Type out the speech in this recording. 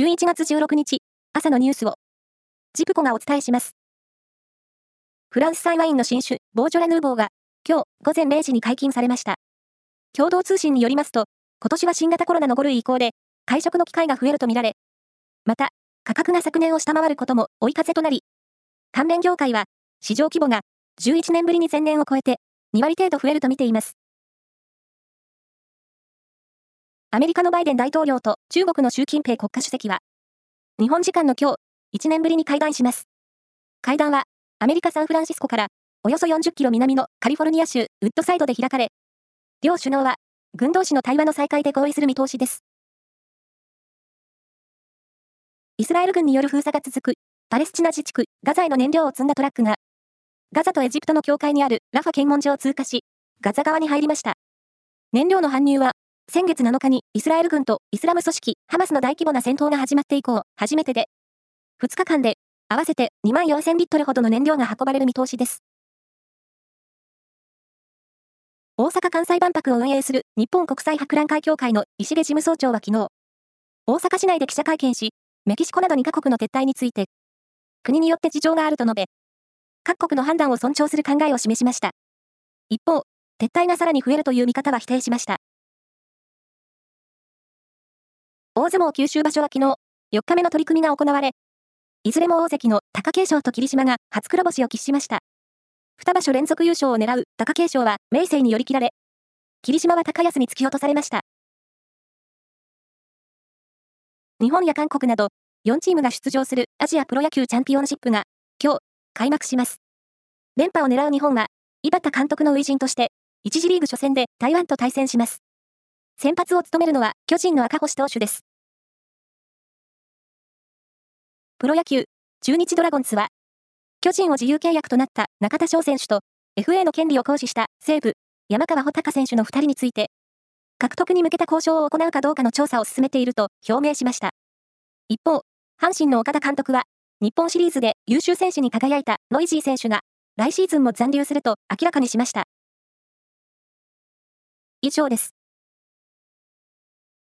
11月16日、朝のニュースを、ジプコがお伝えします。フランス産ワインの新種、ボージョラヌーボーが、今日午前0時に解禁されました。共同通信によりますと、今年は新型コロナの5類移行で、会食の機会が増えるとみられ、また、価格が昨年を下回ることも追い風となり、関連業界は、市場規模が11年ぶりに前年を超えて2割程度増えると見ています。アメリカのバイデン大統領と中国の習近平国家主席は、日本時間の今日、1年ぶりに会談します。会談は、アメリカ・サンフランシスコからおよそ40キロ南のカリフォルニア州ウッドサイドで開かれ、両首脳は、軍同士の対話の再開で合意する見通しです。イスラエル軍による封鎖が続く、パレスチナ自治区ガザへの燃料を積んだトラックが、ガザとエジプトの境界にあるラファ検問所を通過し、ガザ側に入りました。燃料の搬入は先月7日にイスラエル軍とイスラム組織ハマスの大規模な戦闘が始まって以降、初めてで、2日間で合わせて2万4000リットルほどの燃料が運ばれる見通しです。大阪・関西万博を運営する日本国際博覧会協会の石毛事務総長は昨日、大阪市内で記者会見し、メキシコなど2カ国の撤退について、国によって事情があると述べ、各国の判断を尊重する考えを示しました。一方、撤退がさらに増えるという見方は否定しました。大相撲九州場所は昨日、4日目の取り組みが行われ、いずれも大関の貴景勝と霧島が初黒星を喫しました。2場所連続優勝を狙う貴景勝は明生に寄り切られ、霧島は高安に突き落とされました。日本や韓国など4チームが出場するアジアプロ野球チャンピオンシップが今日開幕します。連覇を狙う日本は井端監督の初陣として1次リーグ初戦で台湾と対戦します。先発を務めるのは巨人の赤星投手です。プロ野球、中日ドラゴンズは、巨人を自由契約となった中田翔選手と FA の権利を行使した西武、山川穂高選手の2人について、獲得に向けた交渉を行うかどうかの調査を進めていると表明しました。一方、阪神の岡田監督は、日本シリーズで優秀選手に輝いたノイジー選手が、来シーズンも残留すると明らかにしました。以上です。